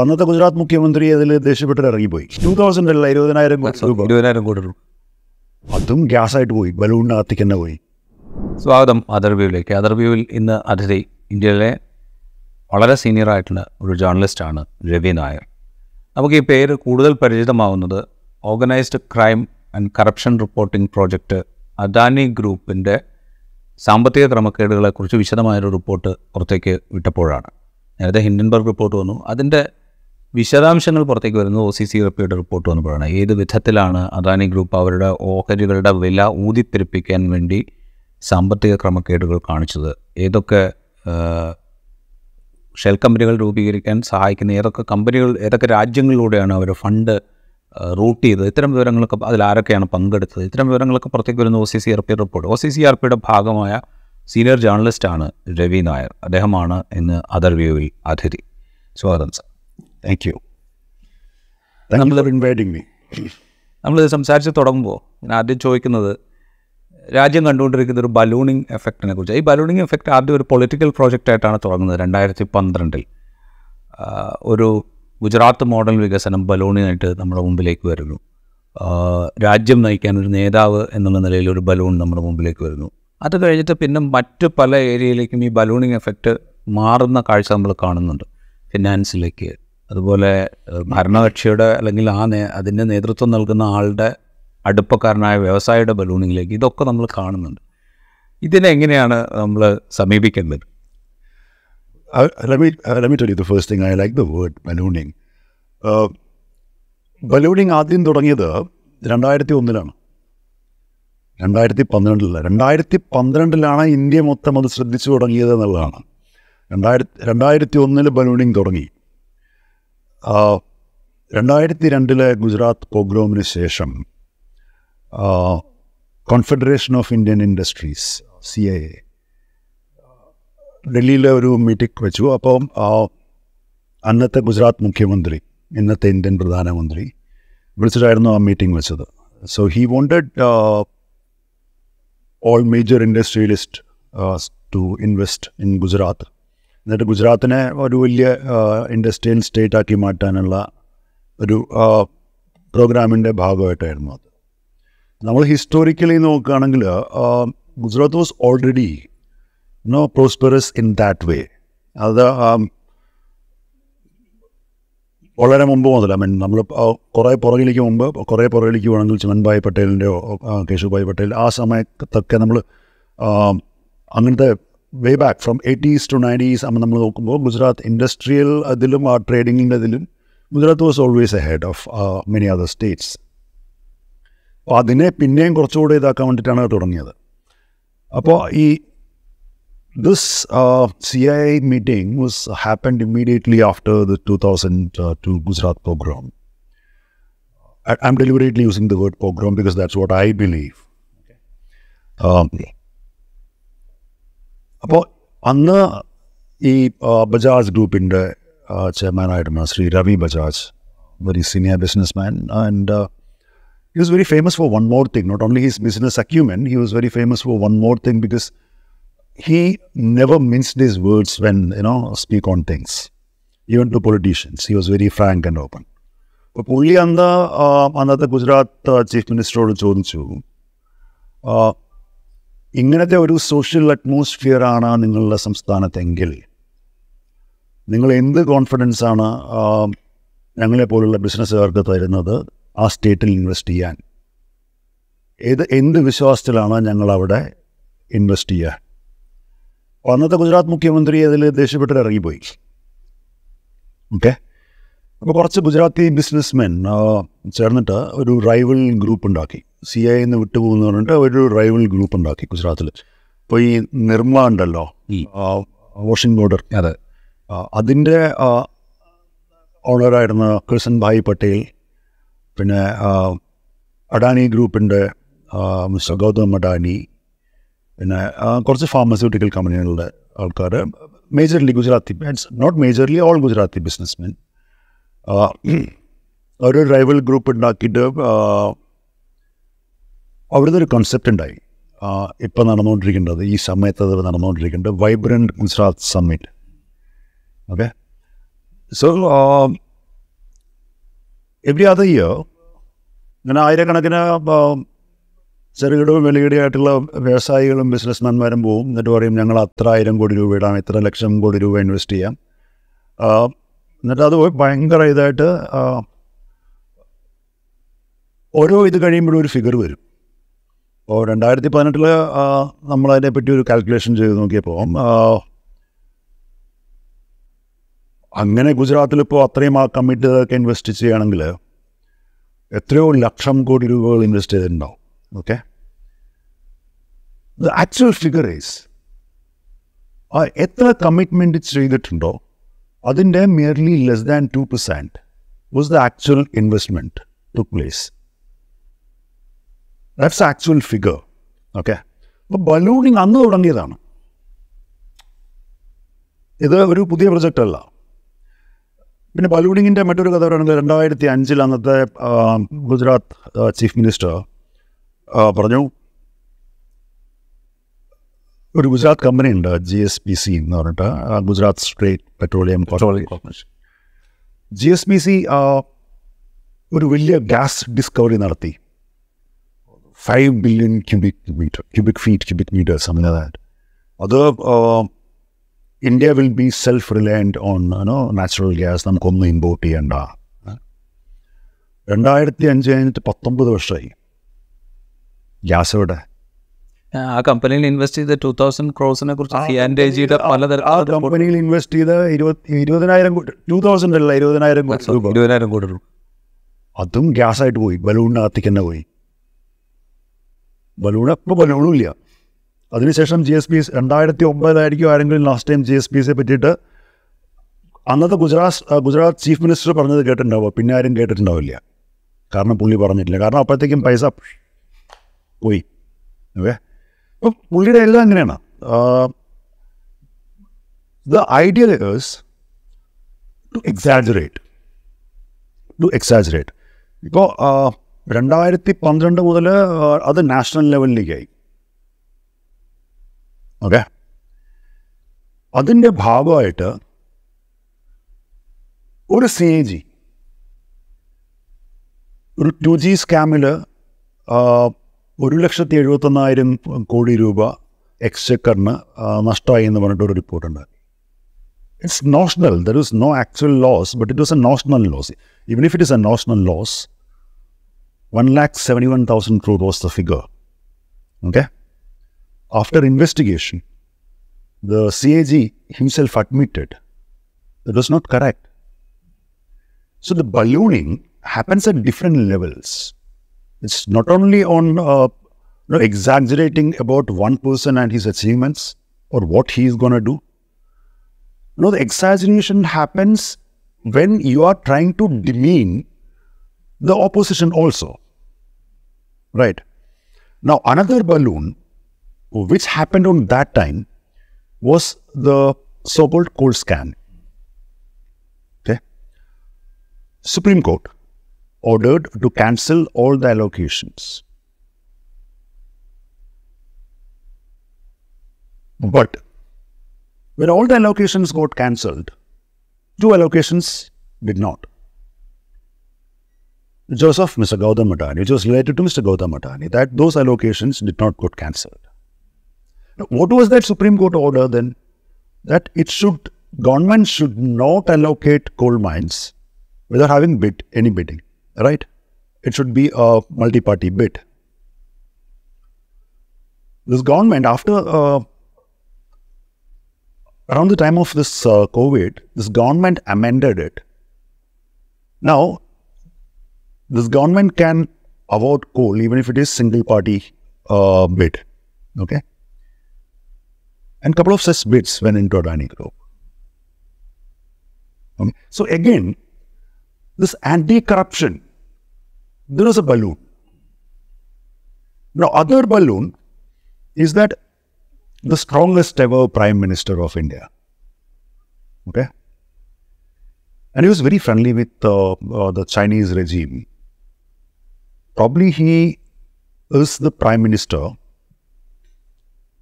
അന്നത്തെ ഗുജറാത്ത് മുഖ്യമന്ത്രി അതിൽ ദേഷ്യപ്പെട്ട് ഇറങ്ങിപ്പോയി. ടൂ അല്ല ഇരുപതിനായിരം കോടി രൂപ. ഇരുപതിനായിരം കോടി രൂപ അതും ഗ്യാസായിട്ട് പോയി. ബലൂണിനകത്തേക്ക് തന്നെ പോയി. സ്വാഗതം അതർവ്യൂവിലേക്ക് അതർവ്യൂവിൽ ഇന്ന് അതിഥി ഇന്ത്യയിലെ വളരെ സീനിയർ ആയിട്ടുള്ള ഒരു ജേർണലിസ്റ്റാണ് രവി നായർ. നമുക്ക് ഈ പേര് കൂടുതൽ പരിചിതമാവുന്നത് organised crime and corruption reporting project Adani ഗ്രൂപ്പിന്റെ സാമ്പത്തിക ക്രമക്കേടുകളെക്കുറിച്ച് വിശദമായൊരു റിപ്പോർട്ട് പുറത്തേക്ക് വിട്ടപ്പോഴാണ്. നേരത്തെ ഹിൻഡൻബർഗ് റിപ്പോർട്ട് വന്നു. അതിന്റെ വിശദാംശങ്ങൾ പുറത്തേക്ക് വരുന്നത് ഒ സി സി റിപ്പിയുടെ റിപ്പോർട്ട് വന്നപ്പോഴാണ്. ഏത് വിധത്തിലാണ് അദാനി ഗ്രൂപ്പ് അവരുടെ ഓഹരികളുടെ വില ഊതിപ്പെരുപ്പിക്കാൻ വേണ്ടി സാമ്പത്തിക ക്രമക്കേടുകൾ കാണിച്ചത്? ഏതൊക്കെ ഷെൽ കമ്പനികൾ രൂപീകരിക്കാൻ സഹായിക്കുന്ന ഏതൊക്കെ കമ്പനികൾ ഏതൊക്കെ രാജ്യങ്ങളിലൂടെയാണ് അവർ ഫണ്ട് റൂട്ട് ചെയ്തത്? ഇത്തരം വിവരങ്ങളൊക്കെ അതിൽ ആരൊക്കെയാണ് പങ്കെടുത്തത്? ഇത്തരം വിവരങ്ങളൊക്കെ പുറത്തേക്ക് വരുന്ന O C C R P report O C C R പിയുടെ ഭാഗമായ സീനിയർ ജേർണലിസ്റ്റാണ് രവി നായർ. അദ്ദേഹമാണ് ഇന്ന് അതർ വ്യൂവിൽ അതിഥി. സ്വാഗതം sir. Thank you for inviting me നമ്മൾ സംസാരിച്ച് തുടങ്ങുമ്പോൾ ഞാൻ ആദ്യം ചോദിക്കുന്നത് രാജ്യം കണ്ടുകൊണ്ടിരിക്കുന്ന ഒരു ബലൂണിങ് എഫക്റ്റിനെ കുറിച്ച്. ഈ ബലൂണിങ് എഫക്റ്റ് ആദ്യം ഒരു പൊളിറ്റിക്കൽ പ്രോജക്റ്റ് ആയിട്ടാണ് തുടങ്ങുന്നത് രണ്ടായിരത്തി പന്ത്രണ്ടിൽ ഒരു ഗുജറാത്ത് മോഡൽ വികസനം ബലൂണിനായിട്ട് നമ്മുടെ മുമ്പിലേക്ക് വരുന്നു. രാജ്യം നയിക്കാൻ ഒരു നേതാവ് എന്നുള്ള നിലയിൽ ഒരു ബലൂൺ നമ്മുടെ മുമ്പിലേക്ക് വരുന്നു. അത് കഴിഞ്ഞിട്ട് പിന്നെ മറ്റ് പല ഏരിയയിലേക്കും ഈ ബലൂണിങ് എഫക്റ്റ് മാറുന്ന കാഴ്ച നമ്മൾ കാണുന്നുണ്ട്. ഫിനാൻസിലേക്ക് അതുപോലെ ഭരണകക്ഷിയുടെ അല്ലെങ്കിൽ ആ നേ അതിന്റെ നേതൃത്വം നൽകുന്ന ആളുടെ അടുപ്പക്കാരനായ വ്യവസായിയുടെ ബലൂണിങ്ങിലേക്ക് ഇതൊക്കെ നമ്മൾ കാണുന്നുണ്ട്. ഇതിനെങ്ങനെയാണ് നമ്മൾ സമീപിക്കേണ്ടത്? Uh, let me uh, let me tell you. Uh, ആദ്യം തുടങ്ങിയത് രണ്ടായിരത്തി ഒന്നിലാണ് രണ്ടായിരത്തി പന്ത്രണ്ടിലല്ല രണ്ടായിരത്തി പന്ത്രണ്ടിലാണ് ഇന്ത്യ മൊത്തം അത് ശ്രദ്ധിച്ചു തുടങ്ങിയത് എന്നുള്ളതാണ്. രണ്ടായിരത്തി രണ്ടായിരത്തി ഒന്നിൽ ബലൂണിങ് തുടങ്ങി. രണ്ടായിരത്തി രണ്ടിലെ ഗുജറാത്ത് പോഗ്രോമിന് ശേഷം confederation of Indian industries C I A ഡൽഹിയിലെ ഒരു മീറ്റിംഗ് വെച്ചു അപ്പം ആ, അന്നത്തെ ഗുജറാത്ത് മുഖ്യമന്ത്രി ഇന്നത്തെ ഇന്ത്യൻ പ്രധാനമന്ത്രി വിളിച്ചിട്ടായിരുന്നു ആ മീറ്റിംഗ് വെച്ചത് so he wanted all major industrialist to invest in Gujarat എന്നിട്ട് ഗുജറാത്തിനെ ഒരു വലിയ ഇൻഡസ്ട്രിയൽ സ്റ്റേറ്റ് ആക്കി മാറ്റാനുള്ള ഒരു പ്രോഗ്രാമിന്റെ ഭാഗമായിട്ടായിരുന്നു അത്. നമ്മൾ ഹിസ്റ്റോറിക്കലി നോക്കുകയാണെങ്കിൽ Gujarat was already no prosperous in that way. അത് വളരെ മുമ്പ് മുതൽ മീൻ നമ്മൾ കുറേ പുറകിലേക്ക് മുമ്പ് കുറേ പുറകിലേക്ക് വേണമെങ്കിൽ ചിമൻഭായ് പട്ടേലിന്റെയോ കേശുഭായ് പട്ടേൽ ആ സമയത്തൊക്കെ നമ്മൾ അങ്ങനത്തെ Way back from eighties to nineties ആകുമ്പോൾ നമ്മൾ നോക്കുമ്പോൾ ഗുജറാത്ത് ഇൻഡസ്ട്രിയൽ അതിലും ആ ട്രേഡിങ്ങിൻ്റെ അതിലും Gujarat was always a head of many other states അപ്പോൾ അതിനെ പിന്നെയും കുറച്ചുകൂടെ ഇതാക്കാൻ വേണ്ടിയിട്ടാണ് അത് തുടങ്ങിയത് അപ്പോൾ ഈ This uh, CIA meeting was happened immediately after the 2002 Gujarat pogrom. I, I'm deliberately using the word pogrom because that's what I believe. Um, അപ്പോൾ അന്ന് ഈ ആ, ബജാജ് ഗ്രൂപ്പിൻ്റെ ചെയർമാനായിരുന്ന Shri Ravi Bajaj very senior businessman and he was very famous for one more thing, not only his business acumen, he was very famous for one more thing because he never minced his words when you know speak on things even to politicians he was very frank and open അപ്പോൾ പുള്ളി അന്ന് ആ, അന്നത്തെ Gujarat chief മിനിസ്റ്ററോട് ചോദിച്ചു ആ, ഇങ്ങനത്തെ ഒരു social atmosphere ആണ് നിങ്ങളുടെ സംസ്ഥാനത്തെങ്കിൽ. നിങ്ങൾ എന്ത് കോൺഫിഡൻസ് ആണ് ഞങ്ങളെ പോലുള്ള ബിസിനസ്സുകാർക്ക് തരുന്നത് ആ സ്റ്റേറ്റിൽ ഇൻവെസ്റ്റ് ചെയ്യാൻ? ഏത് എന്ത് വിശ്വാസത്തിലാണ് ഞങ്ങളവിടെ ഇൻവെസ്റ്റ് ചെയ്യുക? അന്നത്തെ ഗുജറാത്ത് മുഖ്യമന്ത്രി അതിൽ ദേഷ്യപ്പെട്ട് ഇറങ്ങിപ്പോയി. ഓക്കെ? അപ്പോൾ കുറച്ച് ഗുജറാത്തി ബിസിനസ്മെൻ ചേർന്നിട്ട് ഒരു റൈവൽ ഗ്രൂപ്പ് ഉണ്ടാക്കി. സി ഐ എന്ന് വിട്ടുപോകുന്നു പറഞ്ഞിട്ട് ഒരു റൈവൽ ഗ്രൂപ്പ് ഉണ്ടാക്കി ഗുജറാത്തിൽ ഇപ്പോൾ ഈ നിർമ്മ ഉണ്ടല്ലോ ഈ വാഷിംഗ് ബോർഡർ അതെ. അതിന്റെ ഓണറായിരുന്ന കൃഷൻ ഭായ് പട്ടേൽ പിന്നെ അഡാനി ഗ്രൂപ്പിന്റെ മിസ്റ്റർ ഗൗതം അഡാനി പിന്നെ കുറച്ച് ഫാർമസ്യൂട്ടിക്കൽ കമ്പനികളുടെ ആൾക്കാർ majorly Gujarati not majorly all Gujarati businessmen ഒരു റൈവൽ ഗ്രൂപ്പ് ഉണ്ടാക്കിയിട്ട് അവിടുന്ന് ഒരു കൺസെപ്റ്റ് ഉണ്ടായി. ഇപ്പം നടന്നുകൊണ്ടിരിക്കേണ്ടത് ഈ സമയത്ത് അത് നടന്നുകൊണ്ടിരിക്കേണ്ടത് vibrant Gujarat summit okay so every other year, ഇങ്ങനെ ആയിരക്കണക്കിന് ചെറുകിടവും വലിയടിയായിട്ടുള്ള വ്യവസായികളും ബിസിനസ്മാൻമാരും പോവും. എന്നിട്ട് പറയും ഞങ്ങൾ അത്ര ആയിരം കോടി രൂപ ഇടാം ഇത്ര ലക്ഷം കോടി രൂപ ഇൻവെസ്റ്റ് ചെയ്യാം. എന്നിട്ട് അത് ഭയങ്കര ഇതായിട്ട് ഓരോ ഇത് കഴിയുമ്പോഴും ഒരു ഫിഗർ വരും. അപ്പോൾ രണ്ടായിരത്തി പതിനെട്ടിൽ നമ്മളതിനെ പറ്റി ഒരു കാൽക്കുലേഷൻ ചെയ്ത് നോക്കിയപ്പോൾ അങ്ങനെ ഗുജറാത്തിലിപ്പോൾ അത്രയും ആ കമ്മിറ്റി ഒക്കെ ഇൻവെസ്റ്റ് ചെയ്യുകയാണെങ്കിൽ എത്രയോ ലക്ഷം കോടി രൂപകൾ ഇൻവെസ്റ്റ് ചെയ്തിട്ടുണ്ടാവും. Okay the actual figure is എത്ര കമ്മിറ്റ്മെന്റ് ചെയ്തിട്ടുണ്ടോ അതിന്റെ merely less than two percent was the actual investment to place that's actual figure okay അപ്പോൾ ബലൂണിങ് അന്ന് തുടങ്ങിയതാണ്. ഇത് ഒരു പുതിയ പ്രൊജക്റ്റ് അല്ല. പിന്നെ ബലൂണിങ്ങിന്റെ മറ്റൊരു കഥ പറയുകയാണെങ്കിൽ രണ്ടായിരത്തി അഞ്ചിൽ അന്നത്തെ ഗുജറാത്ത് ചീഫ് മിനിസ്റ്റർ പറഞ്ഞു ഒരു ഗുജറാത്ത് കമ്പനി ഉണ്ട് ജി എസ് പി സി എന്ന് പറഞ്ഞിട്ട് Gujarat state petroleum corporation G S P C ഒരു വലിയ ഗ്യാസ് ഡിസ്കവറി നടത്തി. Five billion cubic meter cubic feet cubic അങ്ങനെ that. അത് India will be self reliant on no natural gas നമുക്കൊന്നും import ചെയ്യണ്ട. രണ്ടായിരത്തി അഞ്ച് കഴിഞ്ഞിട്ട് പത്തൊമ്പത് വർഷമായി. ഗ്യാസ് എവിടെ? ആ കമ്പനിയിൽ ഇൻവെസ്റ്റ് ചെയ്ത ടൂ തൗസൻഡ് ക്രോസിനെ കുറിച്ച് ആ കമ്പനിയിൽ ഇൻവെസ്റ്റ് ചെയ്ത ഇരുപത്തി ഇരുപതിനായിരം കോടി ടൂ തൗസൻഡ് അല്ല ഇരുപതിനായിരം കോടി രൂപ. ഇരുപതിനായിരം കോടി അതും ഗ്യാസായിട്ട് പോയി ബലൂണിനകത്തേക്ക് തന്നെ പോയി. ബലൂൺ ഇപ്പോൾ ബലൂണും ഇല്ല അതിനുശേഷം ജി എസ് പി രണ്ടായിരത്തി ഒമ്പതായിരിക്കും ആരെങ്കിലും last time G S P എസിനെ പറ്റിയിട്ട് അന്നത്തെ ഗുജറാത്ത് ഗുജറാത്ത് ചീഫ് മിനിസ്റ്റർ പറഞ്ഞത് കേട്ടിട്ടുണ്ടാവുക പിന്നെ ആരും കേട്ടിട്ടുണ്ടാവില്ല. കാരണം പുള്ളി പറഞ്ഞിട്ടില്ല. കാരണം അപ്പോഴത്തേക്കും പൈസ പോയി. ഓക്കെ? അപ്പം പുള്ളിയുടെ എല്ലാം അങ്ങനെയാണ് ദ ഐഡിയ ലേഴ്സ് ടു എക്സാജറേറ്റ് ടു എക്സാജറേറ്റ് ഇപ്പോൾ രണ്ടായിരത്തി പന്ത്രണ്ട് മുതൽ അത് നാഷണൽ ലെവലിലേക്കായി. ഓക്കെ? അതിന്റെ ഭാഗമായിട്ട് ഒരു സി എ ജി ഒരു ടു ജി സ്കാമിൽ ഒരു ലക്ഷത്തി എഴുപത്തൊന്നായിരം കോടി രൂപ എക്സ്ചക്കറിന് നഷ്ടമായി എന്ന് പറഞ്ഞിട്ടൊരു റിപ്പോർട്ടുണ്ട്. It's notional there is no actual loss but it was a notional loss even if it is a notional loss, one lakh seventy-one thousand crore was the figure. Okay. After investigation, the CAG himself admitted that was not correct. So the ballooning happens at different levels. It's not only on uh, you know, exaggerating about one person and his achievements or what he is going to do. No, the exaggeration happens when you are trying to demean the opposition also. Right. Now, another balloon which happened on that time was the so called cold scan. Okay. Supreme Court ordered to cancel all the allocations. But when all the allocations got cancelled, two allocations did not. Joseph, Mr. Gautam Matani, which was related to Mr. Gautam Matani, that those allocations did not get cancelled. What was that Supreme Court order then? That it should, government should not allocate coal mines without having bid, any bidding, right? It should be a multi-party bid. This government, after uh, around the time of this uh, COVID, this government amended it. Now, this government can award coal even if it is single party uh, bid. Okay. And couple of such bids went into Adani Group. Okay. So again, this anti-corruption, there is a balloon. Now, other balloon is that the strongest ever prime minister of India. Okay. And he was very friendly with uh, uh, the Chinese regime. Probably he is the prime minister,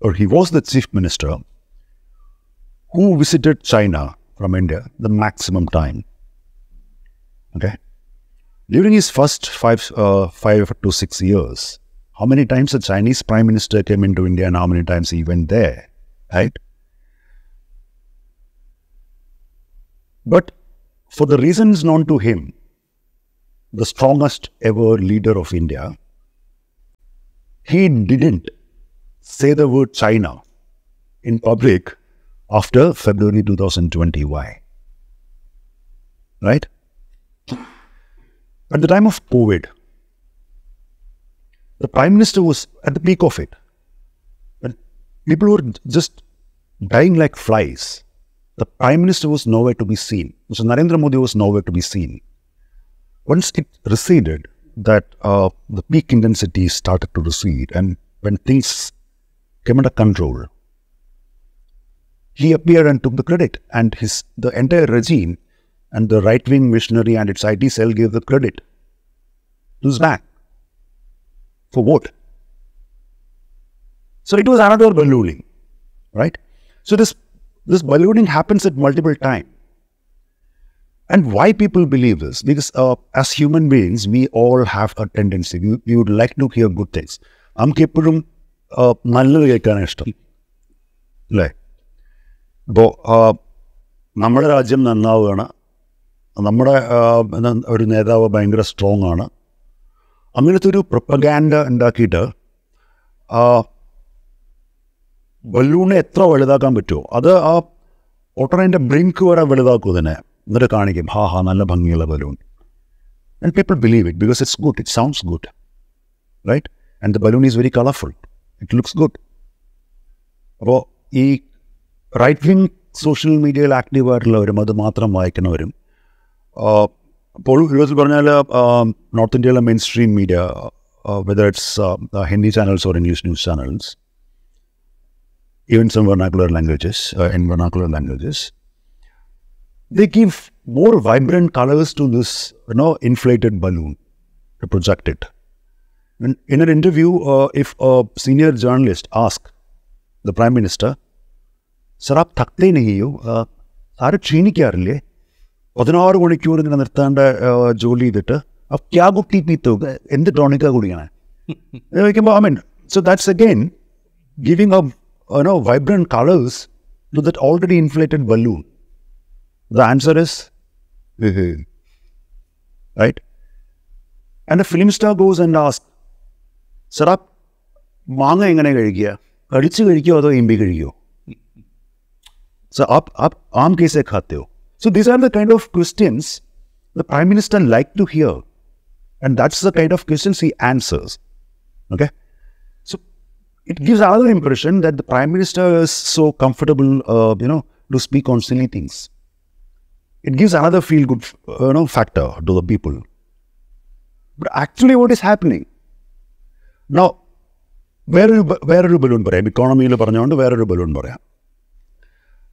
or he was the chief minister, who visited China from India, the maximum time. Okay. During his first five, uh, five to six years, how many times the Chinese Prime Minister came into India and how many times he went there, right? But for the reasons known to him, the strongest ever leader of India, he didn't say the word China in public after February 2020. Why? Right? At the time of COVID, the Prime Minister was at the peak of it. When people were just dying like flies, the Prime Minister was nowhere to be seen. Mr. Narendra Modi was nowhere to be seen. Once it receded, that uh, the peak intensity started to recede, and when things came under control, he appeared and took the credit, and his the entire regime and the right wing missionary and its IT cell gave the credit to back. For what? So it was another ballooning, right? So this this ballooning happens at multiple times. And why people believe this? Because uh, as human beings, we all have a tendency. We, we would like to hear good things. നമുക്ക് എപ്പോഴും നല്ലത് കേൾക്കാനാണ് ഇഷ്ടം അല്ലേ അപ്പോൾ നമ്മുടെ രാജ്യം നന്നാവുകയാണ് നമ്മുടെ ഒരു നേതാവ് ഭയങ്കര സ്ട്രോങ് ആണ് അങ്ങനത്തെ ഒരു പ്രൊപ്പഗാൻഡ ഉണ്ടാക്കിയിട്ട് ബലൂണിനെ എത്ര വലുതാക്കാൻ പറ്റുമോ അത് ആ ഒട്ടറേന്റെ ബ്രിങ്ക് വരെ വലുതാക്കും ഇതിനെ എന്നിട്ട് കാണിക്കും ഹാ ഹാ നല്ല ഭംഗിയുള്ള balloon and people believe it because it's good it sounds good right and the balloon is very colourful it looks good അപ്പോൾ ഈ റൈറ്റ് വിങ് സോഷ്യൽ മീഡിയയിൽ ആക്റ്റീവായിട്ടുള്ളവരും അത് മാത്രം വായിക്കുന്നവരും അപ്പോൾ യുഎസിൽ പറഞ്ഞാൽ നോർത്ത് ഇന്ത്യയിലെ mainstream media whether it's Hindi channels or English news channels even some vernacular languages, uh, in vernacular languages, they give more vibrant colors to this, you know, inflated balloon to project it. And in an interview, uh, if a senior journalist asked the prime minister, "Sir, आप थकते नहीं हो uh, sir ക്ഷീണിക്കാറില്ലേ പതിനാറ് മണിക്കൂർ ഇങ്ങനെ നിർത്താണ്ട് uh, ജോലി ചെയ്തിട്ട് അപ്പൊ ക്യാ കുട്ടി പീത്തോ എന്ത് ടോണിക്കാ കുടിക്കണേ ചോദിക്കുമ്പോൾ I mean so that's again giving a you know vibrant colors to that already inflated balloon. The answer is mm-hmm. right. And the film star goes and asks, Sir, manga engane kadikiya? Kadichu kadikiyo atho imbi kadikiyo? So, up, up, arm case ho? So, these are the kind of questions the Prime Minister liked to hear. And that's the kind of questions he answers. Okay? So, it gives another impression that the Prime Minister is so comfortable, uh, you know, to speak on silly things. It gives another feel-good, uh, you know, factor to the people. But actually, what is happening? Now? വേറൊരു വേറൊരു balloon പറയാം. ഇക്കോണമിയിൽ പറഞ്ഞുകൊണ്ട് വേറൊരു balloon പറയാം.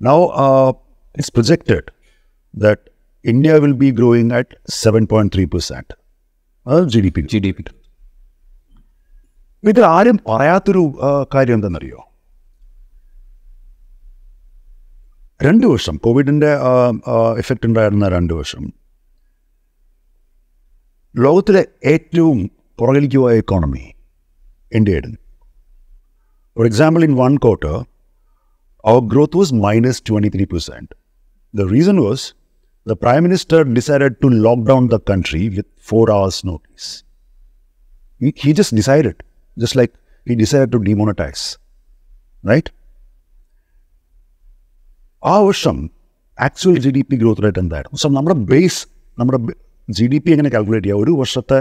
Now it's projected that India will be growing at seven point three percent അത് G D P G D P ഇതിൽ ആരും പറയാത്തൊരു കാര്യം എന്തെന്നറിയോ രണ്ട് വർഷം കോവിഡിൻ്റെ എഫക്റ്റ് ഉണ്ടായിരുന്ന രണ്ട് വർഷം ലോകത്തിലെ ഏറ്റവും പുറകിലേക്ക് പോയ economy ഇന്ത്യയായിരുന്നു for example in one quarter our growth was minus 23%. The reason was the Prime Minister decided to lock down the country with four hours' notice. He, he just decided, just like he decided to demonetize. Right? ആ വർഷം actual G D P growth rate എന്തായിരുന്നു? So നമ്മുടെ base നമ്മുടെ G D P എങ്ങനെ calculate ചെയ്യുക ഒരു വർഷത്തെ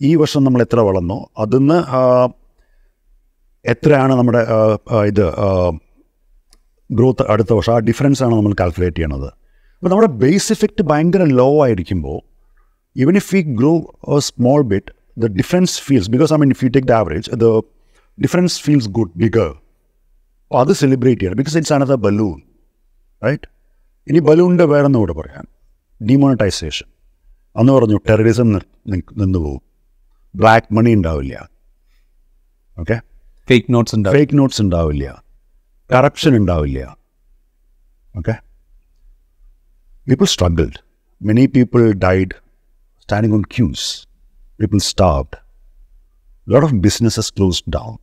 ഈ വർഷം നമ്മൾ എത്ര വളർന്നോ? അതിന്ന് എത്രയാണ് നമ്മുടെ ഇത് ഗ്രോത്ത് അടുത്ത വർഷം? ആ ഡിഫറൻസ് ആണ് നമ്മൾ കാൽക്കുലേറ്റ് ചെയ്യണത്. അപ്പോൾ നമ്മുടെ ബേസ് ഇഫക്റ്റ് ഭയങ്കര ലോ ആയിരിക്കുമ്പോൾ even if we grow a small bit the difference feels because I mean if you take the average the difference feels good bigger അപ്പോൾ അത് സെലിബ്രേറ്റ് ചെയ്യണം. Because it's another balloon right ഇനി ബലൂണിൻ്റെ വേറൊന്നും കൂടെ പറയാം demonetisation അന്ന് പറഞ്ഞു ടെററിസം നിന്ന് പോകും ബ്ലാക്ക് മണി ഉണ്ടാവില്ല ഓക്കെ ഫേക്ക് നോട്ട്സ് ഉണ്ടാവും ഫേക്ക് നോട്ട്സ് ഉണ്ടാവില്ല കറപ്ഷൻ ഉണ്ടാവില്ല okay people struggled. Many people died standing on queues. People starved. A lot of businesses closed down,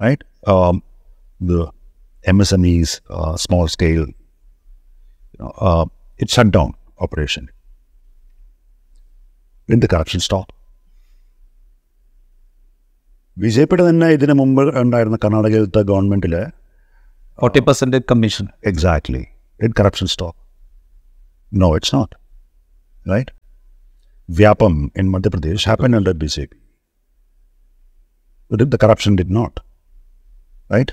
right? Um, the MSMEs, uh, small scale, you know, uh, it shut down operation. Didn't the corruption stop? വിജയപ്പെട്ട് തന്നെ ഇതിനു മുമ്പ് ഉണ്ടായിരുന്ന കർണാടകയിലത്തെ ഗവൺമെന്റിൽ forty percent commission Exactly. Did corruption stop? No, it's not. Right? Vyapam in Madhya Pradesh happened under BJP. But the corruption did not. Right?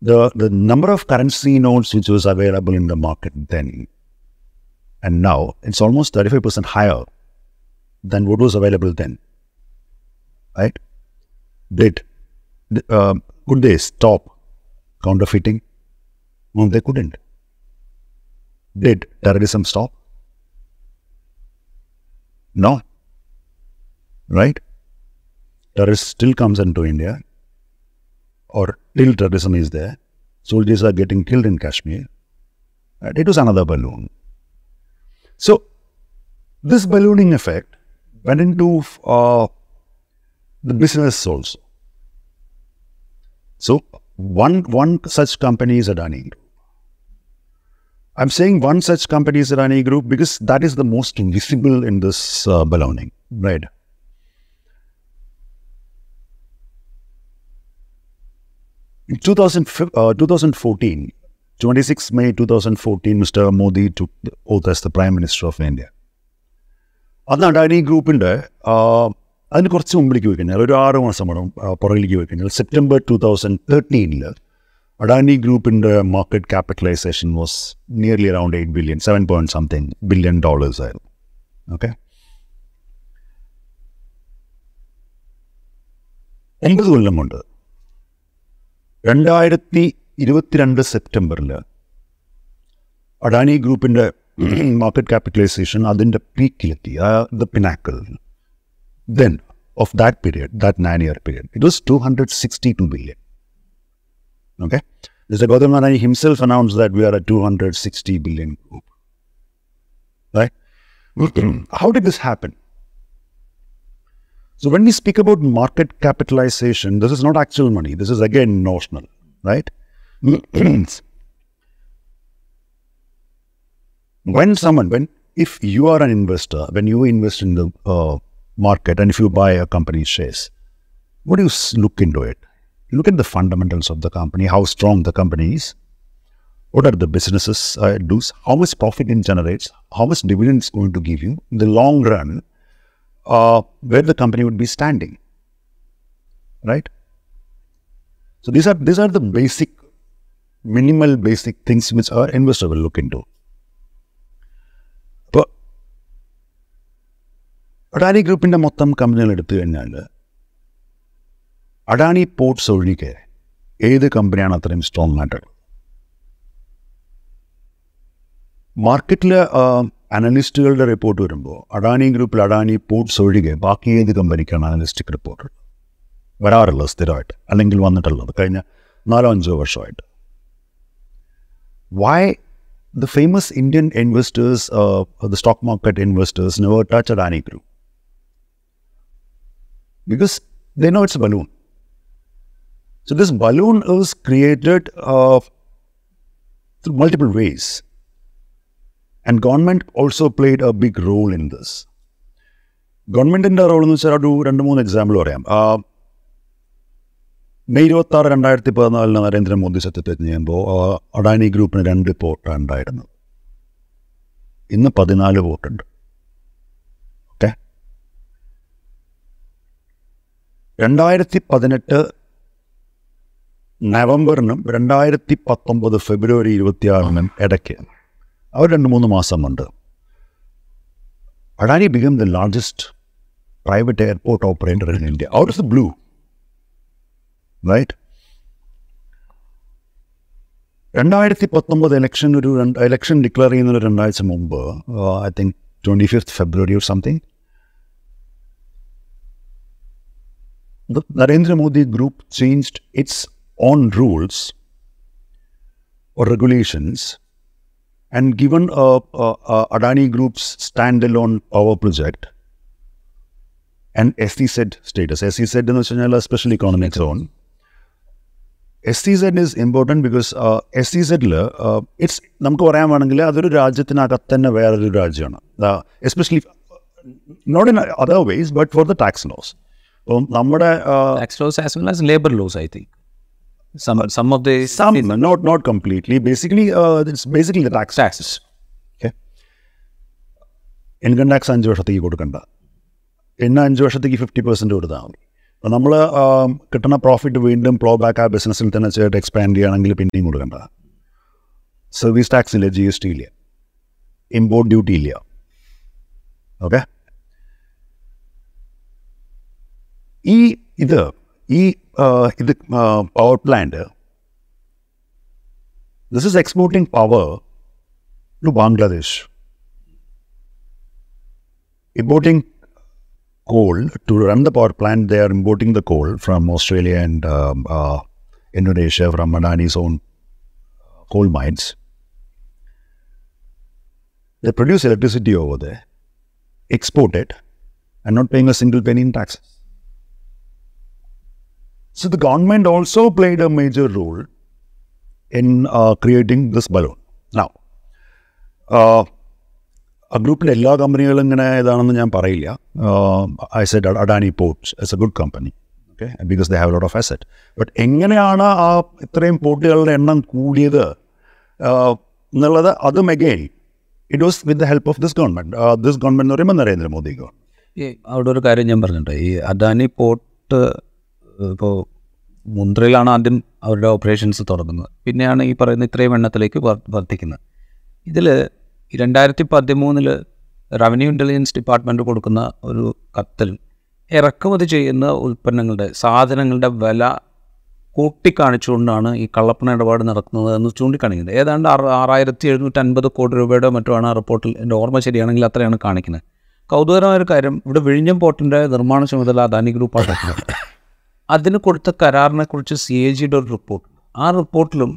The, the number of currency notes which was available in the market then and now, it's almost 35% higher than what was available then. Right? Did, uh, could they stop counterfeiting? No, they couldn't. Did terrorism stop? No. Right? Terrorist still comes into India, or till terrorism is there, soldiers are getting killed in Kashmir. Right? It was another balloon. So, this ballooning effect went into uh, the business also. So one one such company is Adani Group. I'm saying one such company is Adani Group because that is the most visible in this uh, ballooning, right? In 2000, uh, 2014, 26 May 2014, Mr. Modi took the oath as the Prime Minister of India. അന്ന് അഡാനി ഗ്രൂപ്പിന്റെ അതിന് കുറച്ച് മുമ്പിലേക്ക് പോയി ഒരു ആറ് മാസം വേണം പുറകിലേക്ക് പോയി സെപ്റ്റംബർ ടു തൗസൻഡ് തേർട്ടീനിൽ അഡാനി ഗ്രൂപ്പിന്റെ market capitalisation was nearly around eight billion seven point something billion dollars ആയിരുന്നു ഓക്കെ ഒമ്പത് കൊല്ലം കൊണ്ട് രണ്ടായിരത്തി ഇരുപത്തിരണ്ട് സെപ്റ്റംബറിൽ അഡാനി ഗ്രൂപ്പിൻ്റെ മാർക്കറ്റ് ക്യാപിറ്റലൈസേഷൻ അതിൻ്റെ പീക്കിലെത്തി the pinnacle then of that period that nine year period it was two hundred sixty two billion Okay? Mr. Gautam Adani himself announced that we are a 260 billion group. Right? How did this happen? So when we speak about market capitalization, this is not actual money. This is again notional, right? when someone, when if you are an investor, when you invest in the uh, market and if you buy a company's shares, what do you look into it? Look at the fundamentals of the company, how strong the company is, what are the businesses uh, it does, how much profit it generates, how much dividend it's going to give you in the long run, uh, where the company would be standing, right? So these are these are the basic, minimal basic things which our investor will look into. അപ്പോൾ അഡാനി ഗ്രൂപ്പിൻ്റെ മൊത്തം കമ്പനികൾ എടുത്തു കഴിഞ്ഞാൽ Adani ports ഒഴികെ ഏത് കമ്പനിയാണ് അത്രയും സ്ട്രോങ് ആയിട്ടുള്ളത് മാർക്കറ്റിൽ അനലിസ്റ്റുകളുടെ റിപ്പോർട്ട് വരുമ്പോൾ അഡാനി ഗ്രൂപ്പിൽ അഡാനി പോർട്സ് ഒഴികെ ബാക്കി ഏത് കമ്പനിക്കാണ് അനലിസ്റ്റിക് റിപ്പോർട്ട് വരാറുള്ളത് സ്ഥിരമായിട്ട് അല്ലെങ്കിൽ വന്നിട്ടുള്ളത് കഴിഞ്ഞ നാലോ അഞ്ചോ വർഷമായിട്ട് why the famous Indian investors, uh, the stock market investors, never touch Adani Group? Because they know it's a balloon. So this balloon is created uh, through multiple ways, And government also played a big role in this ഗവൺമെന്റിന്റെ role എന്ന് വെച്ചാൽ ഒരു രണ്ട് മൂന്ന് example പറയാം. May ഇരുപത്തി ആറ് രണ്ടായിരത്തി പതിനാലിന് നരേന്ദ്രമോദി സത്യപ്രതിജ്ഞ ചെയ്യുമ്പോൾ അഡാനി ഗ്രൂപ്പിന് രണ്ട് പോർട്ടാണ് ഉണ്ടായിരുന്നത്. ഇന്ന് പതിനാല് വോട്ടുണ്ട്. ഓക്കെ രണ്ടായിരത്തി പതിനെട്ട് നവംബറിനും രണ്ടായിരത്തി പത്തൊമ്പത് ഫെബ്രുവരി ഇരുപത്തിയാറിനും ഇടയ്ക്ക് അവർ രണ്ട് മൂന്ന് മാസം കൊണ്ട് Adani become the largest private airport operator in India out of the blue right രണ്ടായിരത്തി പത്തൊമ്പത് ഇലക്ഷൻ ഒരു രണ്ട് ഇലക്ഷൻ ഡിക്ലെയർ ചെയ്യുന്ന ഒരു രണ്ടാഴ്ച മുമ്പ് I think twenty fifth February or something the Narendra Modi group changed its own rules or regulations and given uh, uh, uh, Adani Group's standalone power project and SEZ status. SEZ എന്ന് വെച്ച് കഴിഞ്ഞാൽ special economic zone S C Z is important because S C സെഡിൽ it's നമുക്ക് പറയാൻ വേണമെങ്കിൽ അതൊരു രാജ്യത്തിനകത്ത് തന്നെ വേറൊരു രാജ്യമാണ് especially not in other ways but for the tax loss അപ്പം നമ്മുടെ tax laws as well as labor laws, I think. Some some of the some not not completely. Basically uh, it's basically the tax taxes. Okay. Income tax അഞ്ച് വർഷത്തേക്ക് കൊടുക്കണ്ട? പിന്നെ അഞ്ച് വർഷത്തേക്ക് fifty percent കൊടുത്താൽ മതി. അപ്പോൾ നമ്മൾ കിട്ടുന്ന പ്രോഫിറ്റ് വീണ്ടും പ്ലോ ബാക്ക് ആ ബിസിനസ്സിൽ തന്നെ ചെയ്തിട്ട് എക്സ്പാൻഡ് ചെയ്യുകയാണെങ്കിൽ പിന്നെയും കൊടുക്കണ്ട. സർവീസ് ടാക്സ് ഇല്ല ജി എസ് ടി ഇല്ല. ഇമ്പോർട്ട് ഡ്യൂട്ടി ഇല്ല. ഓക്കെ ഈ ഇത് ഈ Uh, the uh, power plant, this is exporting power to Bangladesh, importing coal to run the power plant. They are importing the coal from Australia and um, uh, Indonesia from Manani's own uh, coal mines. They produce electricity over there, export it, and not paying a single penny in taxes. So the government also played a major role in uh, creating this balloon. Now, uh, a group in Ella company, I said Adani Ports is a good company. Because they have a lot of asset. But Engineana port uh, again. It was with the help of this government. This government no Narendra Modi government. Yeah, Adani port ഇപ്പോൾ മുന്ത്രയിലാണ് ആദ്യം അവരുടെ operations തുടങ്ങുന്നത്. പിന്നെയാണ് ഈ പറയുന്ന ഇത്രയും എണ്ണത്തിലേക്ക് വർ- വർദ്ധിക്കുന്നത്. ഇതിൽ രണ്ടായിരത്തി പതിമൂന്നിൽ റവന്യൂ ഇന്റലിജൻസ് ഡിപ്പാർട്ട്മെന്റ് കൊടുക്കുന്ന ഒരു കത്തിൽ ഇറക്കുമതി ചെയ്യുന്ന ഉൽപ്പന്നങ്ങളുടെ സാധനങ്ങളുടെ വില കൂട്ടിക്കാണിച്ചുകൊണ്ടാണ് ഈ കള്ളപ്പണ ഇടപാട് നടക്കുന്നത് എന്ന് ചൂണ്ടിക്കാണിക്കുന്നത്. ഏതാണ്ട് ആറ് ആറായിരത്തി എഴുന്നൂറ്റി അൻപത് കോടി രൂപയുടെ മറ്റുമാണ് ആ റിപ്പോർട്ടിൽ എന്റെ ഓർമ്മ ശരിയാണെങ്കിൽ അത്രയാണ് കാണിക്കുന്നത്. കൗതുകരമായ ഒരു കാര്യം ഇവിടെ വിഴിഞ്ഞം പോർട്ടിന്റെ നിർമ്മാണ ചുമതല അദാനി ഗ്രൂപ്പാണ്. അതിന് കൊടുത്ത കരാറിനെ കുറിച്ച് സി എ ജിയുടെ ഒരു റിപ്പോർട്ട് ആ റിപ്പോർട്ടിലും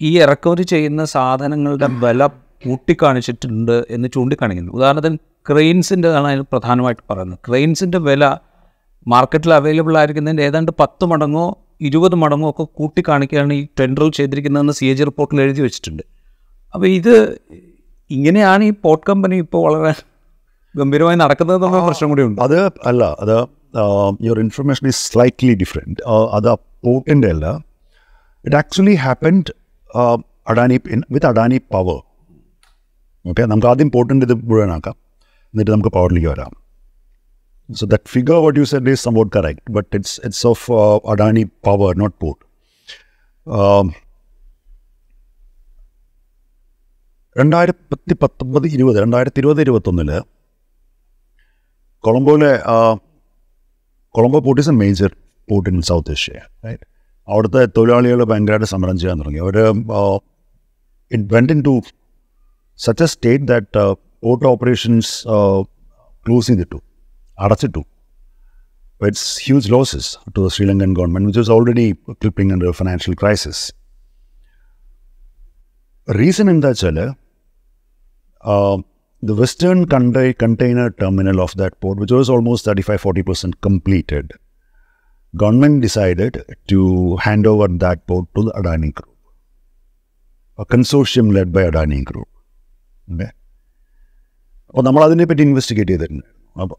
ഈ ഇറക്കുമതി ചെയ്യുന്ന സാധനങ്ങളുടെ വില കൂട്ടിക്കാണിച്ചിട്ടുണ്ട് എന്ന് ചൂണ്ടിക്കാണിക്കുന്നു. ഉദാഹരണത്തിന് ക്രെയിൻസിന്റെ ആണ് പ്രധാനമായിട്ട് പറയുന്നത്. ക്രെയിൻസിന്റെ വില മാർക്കറ്റിൽ അവൈലബിൾ ആയിരിക്കുന്നതിന്റെ ഏതാണ്ട് പത്ത് മടങ്ങോ ഇരുപത് മടങ്ങോ ഒക്കെ കൂട്ടിക്കാണിക്കുകയാണ് ഈ ടെൻഡറിൽ ചെയ്തിരിക്കുന്നതെന്ന് സി എ ജി റിപ്പോർട്ടിൽ എഴുതി വെച്ചിട്ടുണ്ട്. അപ്പോൾ ഇത് ഇങ്ങനെയാണ് ഈ പോർട്ട് കമ്പനി ഇപ്പോൾ വളരെ ഗംഭീരമായി നടക്കുന്നത് പ്രശ്നം കൂടി ഉണ്ട്. അത് അല്ല അത് your information is slightly different അത് പോർട്ടിൻ്റെ അല്ല it actually happened Adani with Adani power okay നമുക്ക് ആദ്യം പോർട്ടിൻ്റെ ഇത് മുഴുവനാക്കാം എന്നിട്ട് നമുക്ക് പവറിലേക്ക് വരാം so that figure what you said is somewhat correct but it's it's of Adani power not port രണ്ടായിരത്തി പത്തൊമ്പത് ഇരുപത് രണ്ടായിരത്തി ഇരുപത് ഇരുപത്തൊന്നില് കൊളംബോയിലെ Colombo port is a major port in south Asia right അവിടുത്തെ തൊഴിലാളികൾ ഭയങ്കരമായിട്ട് സമരം ചെയ്യാൻ തുടങ്ങി അവർ it went into such a state that port operations close ചെയ്തിട്ടു അടച്ചിട്ടു it's huge losses to the Sri Lankan government which is already clipping under financial crisis reason എന്താ വെച്ചാൽ the western contai- container terminal of that port, which was almost 35-40% completed, government decided to hand over that port to the Adani Group, a consortium led by Adani Group. Okay. അപ്പോൾ നമ്മൾ അതിനെപ്പറ്റി investigate ചെയ്തിട്ടുണ്ടായിരുന്നു അപ്പോൾ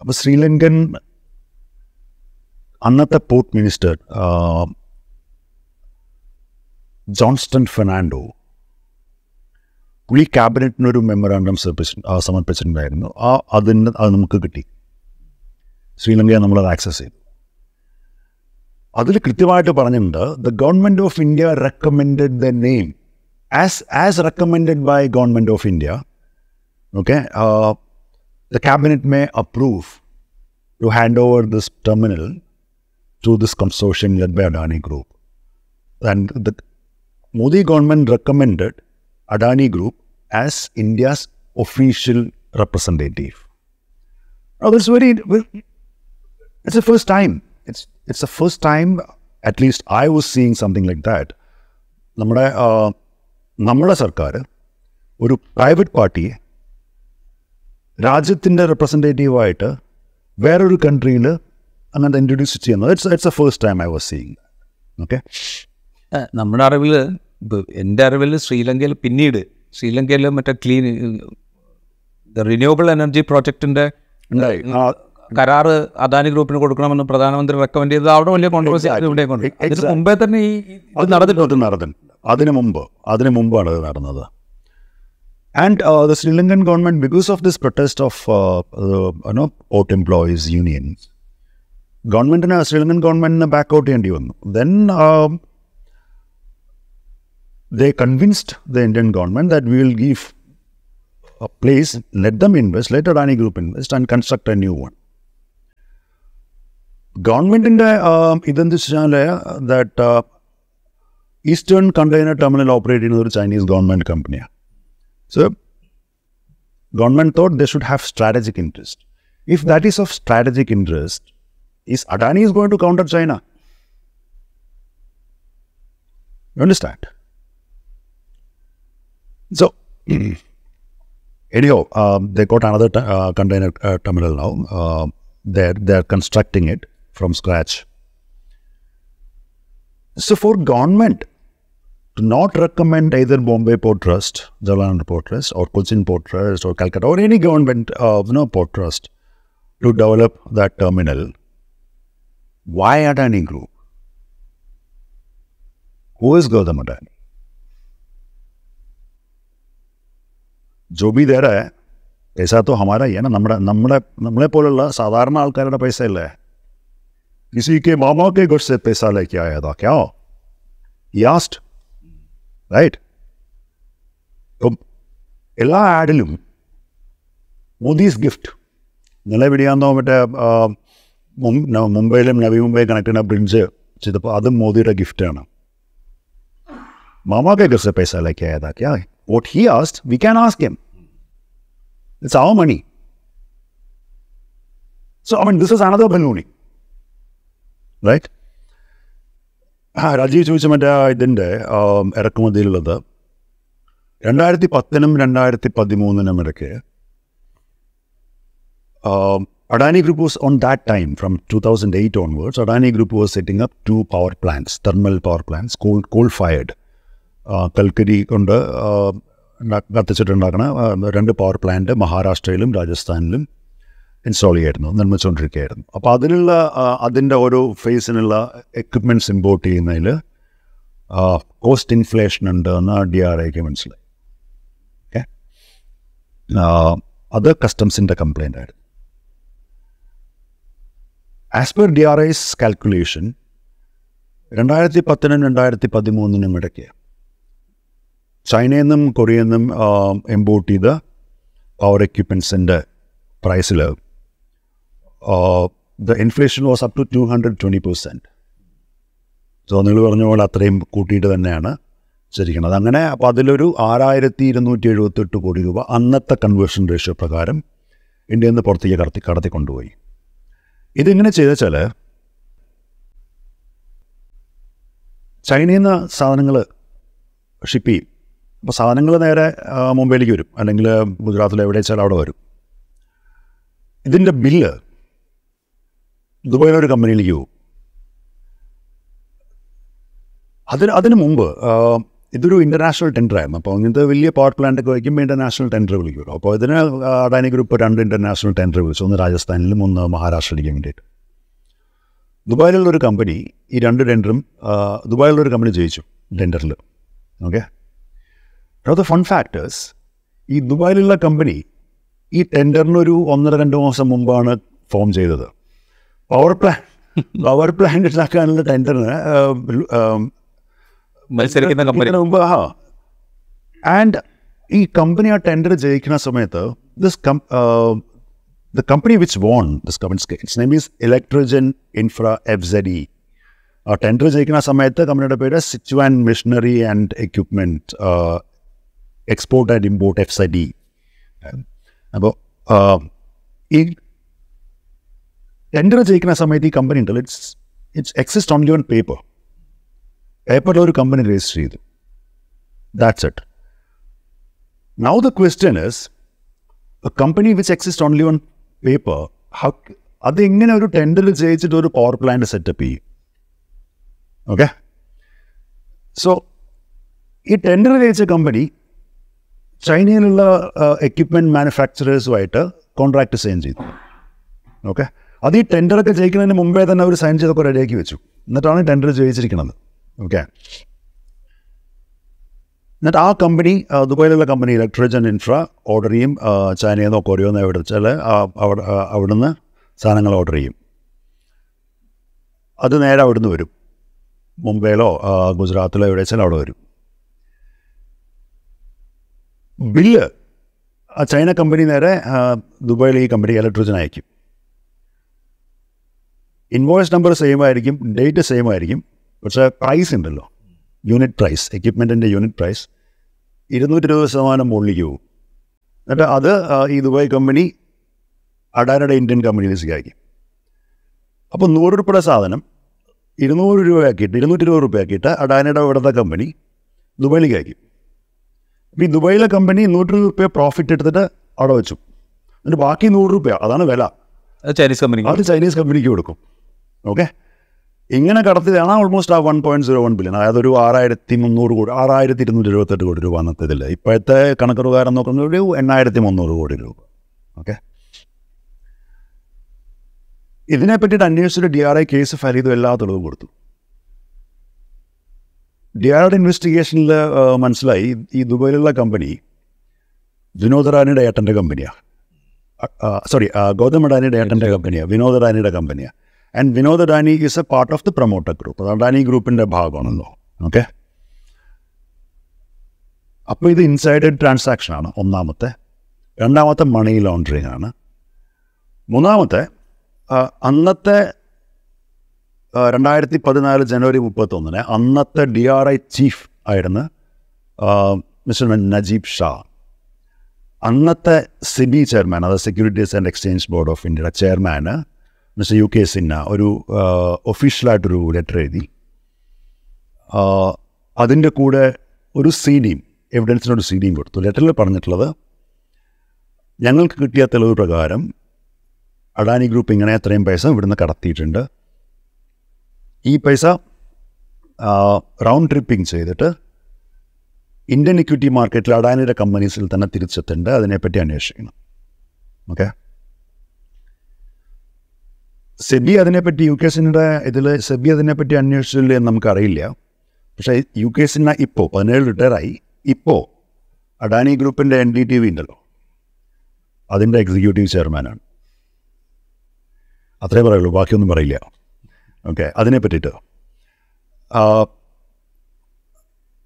അപ്പോൾ ശ്രീലങ്കൻ അന്നത്തെ port minister Johnston Fernando പുള്ളി ക്യാബിനറ്റിനൊരു memorandum സമർപ്പിച്ചു ആ, സമർപ്പിച്ചിട്ടുണ്ടായിരുന്നു ആ അതിന് അത് നമുക്ക് കിട്ടി ശ്രീലങ്കയെ നമ്മളത് ആക്സസ് ചെയ്തു അതിൽ കൃത്യമായിട്ട് പറഞ്ഞിട്ടുണ്ട് the government of India recommended the name as as recommended by government of India okay the cabinet may approve to hand over this terminal to this consortium led by Adani group and the Modi government recommended Adani Group as India's official representative. Now that's very, very- it's the first time. It's it's the first time, at least I was seeing something like that. നമ്മുടെ നമ്മുടെ സർക്കാർ ഒരു private പാർട്ടിയെ രാജ്യത്തിൻ്റെ റെപ്രസെൻറ്റേറ്റീവായിട്ട് വേറൊരു കൺട്രിയിൽ അങ്ങനത്തെ introduce ചെയ്യുന്നത് it's it's a first time I was seeing okay ഏ, നമ്മുടെ അറിവിൽ എൻ്റെ അറിവിൽ ശ്രീലങ്കയിൽ പിന്നീട് ശ്രീലങ്കയിൽ മറ്റേ ക്ലീൻ റിന്യൂവബിൾ എനർജി പ്രോജക്റ്റിന്റെ കരാറ് അദാനി ഗ്രൂപ്പിന് കൊടുക്കണമെന്ന് പ്രധാനമന്ത്രി റെക്കമെൻഡ് ചെയ്തത് അവിടെ വലിയ കോൺട്രവേഴ്സി ഇവിടെ അതിന്. മുമ്പേ തന്നെ ഈ അത് നടന്നിട്ടുണ്ട് നടന്നു അതിനു മുമ്പ് അതിനു മുമ്പാണ് അത് നടന്നത്. And the Sri Lankan government because of this protest of no port employees unions ഗവൺമെന്റിന് ശ്രീലങ്കൻ ഗവൺമെന്റിന് ബാക്ക് ഔട്ട് ചെയ്യേണ്ടി വന്നു. Then They convinced the Indian government that we will give a place, let them invest, let Adani Group invest and construct a new one. ഗവൺമെൻറ്റിൻ്റെ ഇതെന്ത് വെച്ചാൽ that eastern container terminal operate ചെയ്യുന്നത് ഒരു Chinese government കമ്പനിയാണ് so government thought they should have strategic interest if that is of strategic interest is Adani is going to counter China you understand So anyhow, um, they got another uh, container uh, terminal now. Uh, they're they're constructing it from scratch. So for government to not recommend either Bombay Port Trust, Jawaharlal Port Trust, or Cochin Port Trust, or Calcutta, or any government uh, you know port trust to develop that terminal, why Adani Group? Who is Gautam Adani? ജോബി ദേടെ പൈസാത്തോ ഹമാര ഏന നമ്മുടെ നമ്മുടെ നമ്മളെപ്പോലുള്ള സാധാരണ ആൾക്കാരുടെ പൈസ അല്ലേ കിസി കെ മാമാക്കെ ഗുഡ്സ് പൈസ ലേക്ക് ആയതാ ക്യാ യാസ്റ്റ് റൈറ്റ് ഇപ്പം എല്ലാ ആഡിലും മോദീസ് ഗിഫ്റ്റ് ഇന്നലെ വിടിയാന്നോ മറ്റേ മുംബൈയിലും നവി മുംബൈ കണക്ട് ചെയ്യുന്ന ബ്രിഡ്ജ് ചെയ്തപ്പോൾ അതും മോദിയുടെ ഗിഫ്റ്റാണ് മാമാക്കെ ഗുഡ്സ് പൈസ ലേക്ക് ആയതാ ക്യാ what he asked we can ask him it's our money so i mean this is another ballooning right ആ രാജീവ് ചോദിച്ച മറ്റേ ആ ഇതിൻ്റെ ആം, ഇറക്കുമതിയിലുള്ളത് രണ്ടായിരത്തി പത്തിനും രണ്ടായിരത്തി പതിമൂന്നിനും ഇടയ്ക്ക് um, Adani Group was on that time, from 2008 onwards, Adani Group was setting up two power plants, thermal power plants, coal, coal-fired. കൽക്കരി കൊണ്ട് ആ, രണ്ട് പവർ പ്ലാന്റ് മഹാരാഷ്ട്രയിലും രാജസ്ഥാനിലും ഇൻസ്റ്റാൾ ചെയ്യായിരുന്നു നിർമ്മിച്ചുകൊണ്ടിരിക്കുകയായിരുന്നു. അപ്പോൾ അതിനുള്ള അതിന്റെ ഓരോ ഫേസിനുള്ള എക്വിപ്മെന്റ്സ് ഇമ്പോർട്ട് ചെയ്യുന്നതിൽ കോസ്റ്റ് ഇൻഫ്ലേഷൻ ഉണ്ട് എന്ന് ഡി ആർ ഐക്ക് മനസ്സിലായി. ഓക്കെ അത് കസ്റ്റംസിന്റെ കംപ്ലൈന്റ് ആയിരുന്നു. As per D R I's calculation രണ്ടായിരത്തി പത്തിനും രണ്ടായിരത്തി പതിമൂന്നിനും ഇടയ്ക്ക് ചൈനയിൽ നിന്നും കൊറിയയിൽ നിന്നും ഇമ്പോർട്ട് ചെയ്ത പവർ എക്യുപ്മെൻസിന്റെ പ്രൈസിൽ the inflation was up to two hundred twenty percent so നിങ്ങൾ പറഞ്ഞ പോലെ അത്രയും കൂട്ടിയിട്ട് തന്നെയാണ് ശരിക്കുന്നത്. അങ്ങനെ അപ്പോൾ അതിലൊരു ആറായിരത്തി ഇരുന്നൂറ്റി എഴുപത്തെട്ട് കോടി രൂപ അന്നത്തെ കൺവേർഷൻ റേഷ്യോ പ്രകാരം ഇന്ത്യയിൽ നിന്ന് പുറത്തേക്ക് കടത്തി കടത്തി കൊണ്ടുപോയി ഇതെങ്ങനെ ചെയ്തെച്ചാൽ ചൈനയിൽ നിന്ന് സാധനങ്ങൾ ഷിപ്പ് ചെയ്യും. അപ്പോൾ സാധനങ്ങൾ നേരെ മുംബൈയിലേക്ക് വരും. അല്ലെങ്കിൽ ഗുജറാത്തിൽ എവിടെ വെച്ചാൽ അവിടെ വരും. ഇതിന്റെ ബില്ല് ദുബായിലൊരു കമ്പനിയിലേക്ക് പോകും. അതിന് അതിന് മുമ്പ് ഇതൊരു ഇന്റർനാഷണൽ ടെൻഡറായിരുന്നു അപ്പോൾ ഇങ്ങനത്തെ വലിയ പവർ പ്ലാന്റ് ഒക്കെ വയ്ക്കുമ്പോൾ ഇന്റർനാഷണൽ ടെൻഡർ വിളിക്കുമല്ലോ അപ്പോൾ ഇതിന് അഡാനി ഗ്രൂപ്പ് രണ്ട് ഇന്റർനാഷണൽ ടെൻഡർ വിളിച്ചു. ഒന്ന് രാജസ്ഥാനിലും ഒന്ന് മഹാരാഷ്ട്രയിലേക്കും വേണ്ടിയിട്ട്. ദുബായിലുള്ളൊരു കമ്പനി ഈ രണ്ട് ടെൻഡറും ദുബായിലുള്ളൊരു കമ്പനി ജയിച്ചു ടെൻഡറിൽ ഓക്കെ ദ ഫൺ ഫാക്ടേഴ്സ് ഈ ദുബായിലുള്ള കമ്പനി ഈ ടെൻഡറിനൊരു ഒന്നര രണ്ട് മാസം മുമ്പാണ് ഫോം ചെയ്തത്. പവർ പ്ലാൻ പവർ പ്ലാന്റ് ഉണ്ടാക്കാനുള്ള ടെൻഡറിന് മത്സരിക്കുന്ന കമ്പനി മുമ്പ് ആ ആൻഡ് ഈ കമ്പനി ആ ടെൻഡർ ജയിക്കുന്ന സമയത്ത് this the company which won this company its name is Electrogen infra F Z E ആ ടെൻഡർ ജയിക്കുന്ന സമയത്ത് കമ്പനിയുടെ പേര് സിറ്റുവാൻ machinery and equipment export and import F Z D അപ്പോൾ ഈ ടെൻഡർ ജയിക്കുന്ന സമയത്ത് ഈ കമ്പനി ഉണ്ടല്ലോ. It's it's exist only on paper പേപ്പറിൽ ഒരു കമ്പനി രജിസ്റ്റർ ചെയ്തു. That's it now the question is company which exist only on paper how അതെങ്ങനെ ഒരു ടെൻഡർ ജയിച്ചിട്ട് ഒരു പവർ പ്ലാന്റ് സെറ്റപ്പ് ചെയ്യും? ഓക്കെ സോ ഈ ടെൻഡർ ജയിച്ച കമ്പനി ചൈനയിലുള്ള എക്യുപ്മെന്റ് മാനുഫാക്ചറേഴ്സുമായിട്ട് കോൺട്രാക്ട് സൈൻ ചെയ്തു. ഓക്കെ അത് ഈ ടെൻഡറൊക്കെ ജയിക്കുന്നതിന് മുമ്പേ തന്നെ അവർ സൈൻ ചെയ്തൊക്കെ റെഡിയാക്കി വെച്ചു. എന്നിട്ടാണ് ടെൻഡർ ജയിച്ചിരിക്കുന്നത് ഓക്കെ എന്നിട്ട് ആ കമ്പനി ദുബായിലുള്ള കമ്പനി ഇലക്ട്രിജൻ ഇൻഫ്ര ഓർഡർ ചെയ്യും. ചൈനയിൽ നിന്നോ കൊറിയോ നിന്നോ എവിടെ വെച്ചാൽ അവിടെ അവിടുന്ന് സാധനങ്ങൾ ഓർഡർ ചെയ്യും. അത് നേരെ അവിടുന്ന് വരും. മുംബൈയിലോ ഗുജറാത്തിലോ എവിടെ വെച്ചാൽ അവിടെ വരും. ബില്ല് ആ ചൈന കമ്പനി നേരെ ദുബായിൽ ഈ കമ്പനി ഇലക്ട്രിസിന് അയക്കും. ഇൻവോയ്സ് നമ്പർ സെയിം ആയിരിക്കും ഡേറ്റ് സെയിം ആയിരിക്കും പക്ഷേ പ്രൈസ് ഉണ്ടല്ലോ. യൂണിറ്റ് പ്രൈസ് എക്യുപ്മെന്റിന്റെ യൂണിറ്റ് പ്രൈസ് ഇരുന്നൂറ്റി ഇരുപത് ശതമാനം മുകളിലേക്ക് പോകും. എന്നിട്ട് അത് ഈ ദുബായ് കമ്പനി അഡാനയുടെ ഇന്ത്യൻ കമ്പനിയിൽ അയക്കും അപ്പോൾ നൂറ് രൂപയുടെ സാധനം ഇരുന്നൂറ് രൂപയാക്കിയിട്ട് ഇരുന്നൂറ്റി ഇരുപത് രൂപയാക്കിയിട്ട് അഡാനയുടെ ഇവിടുത്തെ കമ്പനി ദുബായിലേക്ക് അയക്കും. ഈ ദുബായിലെ കമ്പനി ഇരുപത് രൂപ പ്രോഫിറ്റ് എടുത്തിട്ട് അവിടെ വെച്ചു. എന്നിട്ട് ബാക്കി നൂറ് രൂപ അതാണ് വില. ചൈനീസ് കമ്പനി അത് ചൈനീസ് കമ്പനിക്ക് കൊടുക്കും. ഓക്കെ ഇങ്ങനെ കടത്തിയതാണ് ഓൾമോസ്റ്റ് ആ one point zero one billion അതായത് ഒരു ആറായിരത്തി മുന്നൂറ് കോടി ആറായിരത്തി ഇരുന്നൂറ്റി എഴുപത്തെട്ട് കോടി രൂപ അന്നത്തെ ഇതിൽ ഇപ്പോഴത്തെ കണക്ക് പ്രകാരം നോക്കുന്ന ഒരു എണ്ണായിരത്തി മുന്നൂറ് കോടി രൂപ. ഓക്കെ ഇതിനെ പറ്റിയിട്ട് അന്വേഷിച്ചിട്ട് D R I case file ചെയ്തു എല്ലാ തെളിവും കൊടുത്തു. ഡി ആർ ഇൻവെസ്റ്റിഗേഷനിൽ മനസ്സിലായി. ഈ ദുബായിലുള്ള കമ്പനി വിനോദ് റാനിയുടെ ഏട്ടന്റെ കമ്പനിയാണ് സോറി ഗൗതം അഡാനിയുടെ ഏട്ടന്റെ കമ്പനിയാണ് വിനോദ് അഡാനിയുടെ കമ്പനിയാണ് and Vinod Adani is a part of the promoter group അത് അഡാനി ഗ്രൂപ്പിന്റെ ഭാഗമാണല്ലോ ഓക്കെ അപ്പോൾ ഇത് ഇൻസൈഡഡ് ട്രാൻസാക്ഷനാണ് ഒന്നാമത്തെ. രണ്ടാമത്തെ മണി ലോണ്ടറിങ് ആണ്. മൂന്നാമത്തെ അന്നത്തെ രണ്ടായിരത്തി പതിനാല് ജനുവരി മുപ്പത്തൊന്നിന് അന്നത്തെ ഡി ആർ ഐ ചീഫ് ആയിരുന്ന മിസ്റ്റർ നജീബ് ഷാ. അന്നത്തെ സിബി ചെയർമാൻ അതായത് Securities and Exchange Board of ഇന്ത്യയുടെ ചെയർമാന് മിസ്റ്റർ യു കെ സിന്ന ഒരു ഒഫീഷ്യലായിട്ടൊരു ലെറ്റർ എഴുതി. അതിന്റെ കൂടെ ഒരു സി ഡിയും എവിഡൻസിനൊരു സി ഡിയും കൊടുത്തു. ലെറ്ററിൽ പറഞ്ഞിട്ടുള്ളത് ഞങ്ങൾക്ക് കിട്ടിയ തെളിവ് പ്രകാരം അഡാനി ഗ്രൂപ്പ് ഇങ്ങനെ എത്രയും പൈസ ഇവിടുന്ന് കടത്തിയിട്ടുണ്ട്. ഈ പൈസ റൗണ്ട് ട്രിപ്പിംഗ് ചെയ്തിട്ട് ഇന്ത്യൻ ഇക്വിറ്റി മാർക്കറ്റിൽ അഡാനിയുടെ കമ്പനീസിൽ തന്നെ തിരിച്ചെത്തേണ്ട അതിനെപ്പറ്റി അന്വേഷിക്കണം. ഓക്കെ സെബി അതിനെപ്പറ്റി യു കെ സിന്റെ ഇതിൽ സെബി അതിനെപ്പറ്റി അന്വേഷിച്ചില്ല എന്ന് നമുക്കറിയില്ല. പക്ഷേ യു കെ സിന്ന ഇപ്പോൾ പതിനേഴ് റിട്ടയറായി ഇപ്പോൾ അഡാനി ഗ്രൂപ്പിന്റെ എൻ ഡി ടി വി ഉണ്ടല്ലോ. അതിന്റെ എക്സിക്യൂട്ടീവ് ചെയർമാനാണ് അത്രേ പറയുള്ളൂ ബാക്കിയൊന്നും പറയില്ല. ഓക്കെ അതിനെ പറ്റിയിട്ട്.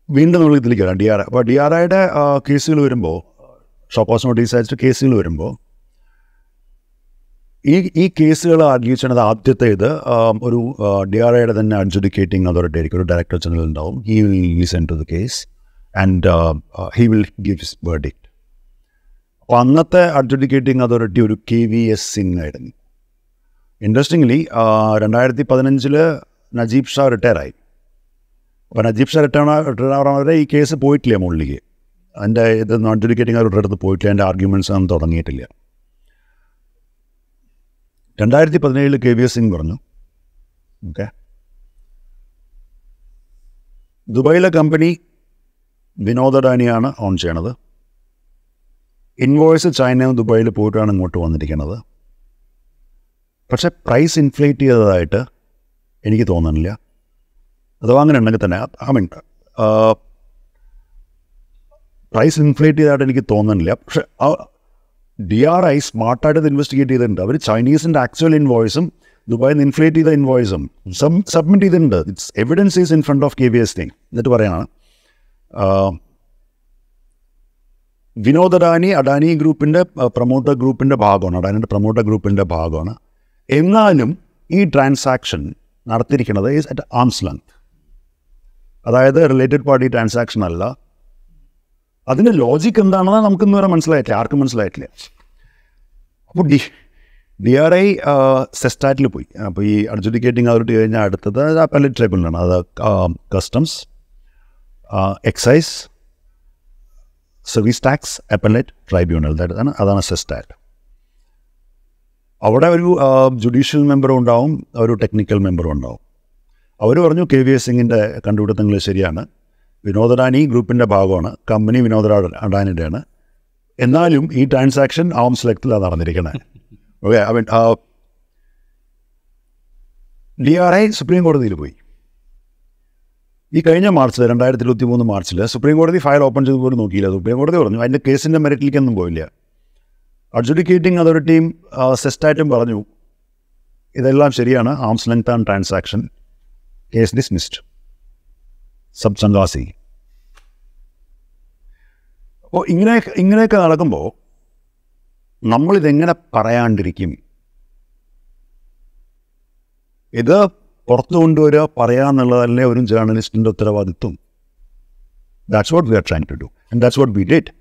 വീണ്ടും നമ്മൾ ഇതിലേക്ക് വരാം. ഡി ആർ അപ്പോൾ ഡി ആർ ഐയുടെ കേസുകൾ വരുമ്പോൾ ഷോപ്പോസ് നോട്ടീസ് അയച്ചിട്ട് കേസുകൾ വരുമ്പോൾ ഈ ഈ കേസുകൾ ആർഗ്യൂ ചെയ്യണത് ആദ്യത്തെ ഇത് ഒരു ഡി ആർ ഐയുടെ തന്നെ അഡ്ജുഡിക്കേറ്റിംഗ് അതോറിറ്റി ആയിരിക്കും. ഒരു ഡയറക്ടർ ജനറൽ ഉണ്ടാവും. He will listen to the case and he will give his verdict അപ്പോൾ അന്നത്തെ അഡ്ജുഡിക്കേറ്റിംഗ് അതോറിറ്റി ഒരു കെ വി എസ് സിംഗ് ആയിരുന്നു. ഇൻട്രസ്റ്റിംഗ്ലി രണ്ടായിരത്തി പതിനഞ്ചിൽ നജീബ് ഷാ റിട്ടയറായി അപ്പോൾ നജീബ് ഷാ റിട്ടയർ വരെ ഈ കേസ് പോയിട്ടില്ല മുകളിലേക്ക്. അതിന്റെ ഇത് നോൺ അഡ്ജുഡിക്കേറ്റിംഗ് അവരുടെ അടുത്ത് പോയിട്ടില്ല അതിന്റെ ആർഗ്യുമെന്റ്സ് ഒന്നും തുടങ്ങിയിട്ടില്ല. രണ്ടായിരത്തി പതിനേഴിൽ കെ വി എസ് സിംഗ് പറഞ്ഞു ഓക്കെ ദുബായിലെ കമ്പനി വിനോദ അഡാനിയാണ് ഓൺ ചെയ്യണത്. ഇൻവോയ്സ് ചൈനയും ദുബായിൽ പോയിട്ടാണ് ഇങ്ങോട്ട് വന്നിരിക്കുന്നത് പക്ഷേ പ്രൈസ് ഇൻഫ്ലേറ്റ് ചെയ്തതായിട്ട് എനിക്ക് തോന്നുന്നില്ല അഥവാ അങ്ങനെ ഉണ്ടെങ്കിൽ തന്നെ ആ മീൻ പ്രൈസ് ഇൻഫ്ലേറ്റ് ചെയ്തതായിട്ട് എനിക്ക് തോന്നുന്നില്ല പക്ഷേ ഡി ആർ ഐ സ്മാർട്ടായിട്ട് ഇത് ഇൻവെസ്റ്റിഗേറ്റ് ചെയ്തിട്ടുണ്ട്. അവർ ചൈനീസിന്റെ ആക്ച്വൽ ഇൻവോയ്സും ദുബായിൽ നിന്ന് ഇൻഫ്ലേറ്റ് ചെയ്ത ഇൻവോയ്സും സബ്മിറ്റ് ചെയ്തിട്ടുണ്ട്. It's evidence is in front of K B S thing എന്നിട്ട് പറയാണ് വിനോദ് അഡാനി അഡാനി ഗ്രൂപ്പിന്റെ പ്രൊമോട്ടർ ഗ്രൂപ്പിന്റെ ഭാഗമാണ്. അഡാനിയുടെ പ്രൊമോട്ടർ ഗ്രൂപ്പിന്റെ ഭാഗമാണ്. എന്നാലും ഈ ട്രാൻസാക്ഷൻ നടത്തിയിരിക്കുന്നത് ഈസ് അറ്റ് ആംസ് ലെങ്ത് അതായത് റിലേറ്റഡ് പാർട്ടി ട്രാൻസാക്ഷൻ അല്ല. അതിന്റെ ലോജിക്ക് എന്താണെന്ന് നമുക്കിന്ന് വരെ മനസ്സിലായിട്ടില്ല. ആർക്കും മനസ്സിലായിട്ടില്ല. അപ്പോൾ ഡി ഡി ആർ ഐ സെസ്റ്റാറ്റിൽ പോയി. അപ്പോൾ ഈ അഡ്ജുഡിക്കേറ്റിംഗ് അതോറിറ്റി കഴിഞ്ഞാൽ അടുത്തത് അപ്പലറ്റ് ട്രൈബ്യൂണലാണ് അത് customs excise service tax appellate tribunal അതാണ് അതാണ് സെസ്റ്റാറ്റ് അവിടെ ഒരു ജുഡീഷ്യൽ മെമ്പറും ഉണ്ടാവും ഒരു ടെക്നിക്കൽ മെമ്പറും ഉണ്ടാവും. അവർ പറഞ്ഞു കെ വി എസ് സിംഗിന്റെ കണ്ടുപിടുത്തങ്ങൾ ശരിയാണ്. വിനോദ് അഡാനി ഗ്രൂപ്പിന്റെ ഭാഗമാണ്. കമ്പനി വിനോദ് അഡാനിന്റെയാണ് എന്നാലും ഈ ട്രാൻസാക്ഷൻ ആംസ് ലെക്തിലാണ് നടന്നിരിക്കുന്നത് okay I mean D R I supreme കോടതിയിൽ പോയി. ഈ കഴിഞ്ഞ മാർച്ചിൽ രണ്ടായിരത്തി ഇരുപത്തി മൂന്ന് മാർച്ചിൽ സുപ്രീം കോടതി ഫയൽ ഓപ്പൺ ചെയ്ത് പോലും നോക്കിയില്ല. സുപ്രീം കോടതി പറഞ്ഞു അതിന്റെ കേസിന്റെ മെറിറ്റിലേക്കൊന്നും പോയില്ല. അഡ്ജുഡിക്കേറ്റിംഗ് അതോറിറ്റിയും സെസ്റ്റായിട്ടും പറഞ്ഞു ഇതെല്ലാം ശരിയാണ്. Arms length and transaction case dismissed sub സംഗാസി അപ്പോൾ ഇങ്ങനെ ഇങ്ങനെയൊക്കെ നടക്കുമ്പോൾ നമ്മളിതെങ്ങനെ പറയാണ്ടിരിക്കും? ഇത് പുറത്തു കൊണ്ടുവരിക പറയുക എന്നുള്ളതല്ലേ ഒരു ജേർണലിസ്റ്റിന്റെ ഉത്തരവാദിത്വം. That's what we are trying to do and that's what we did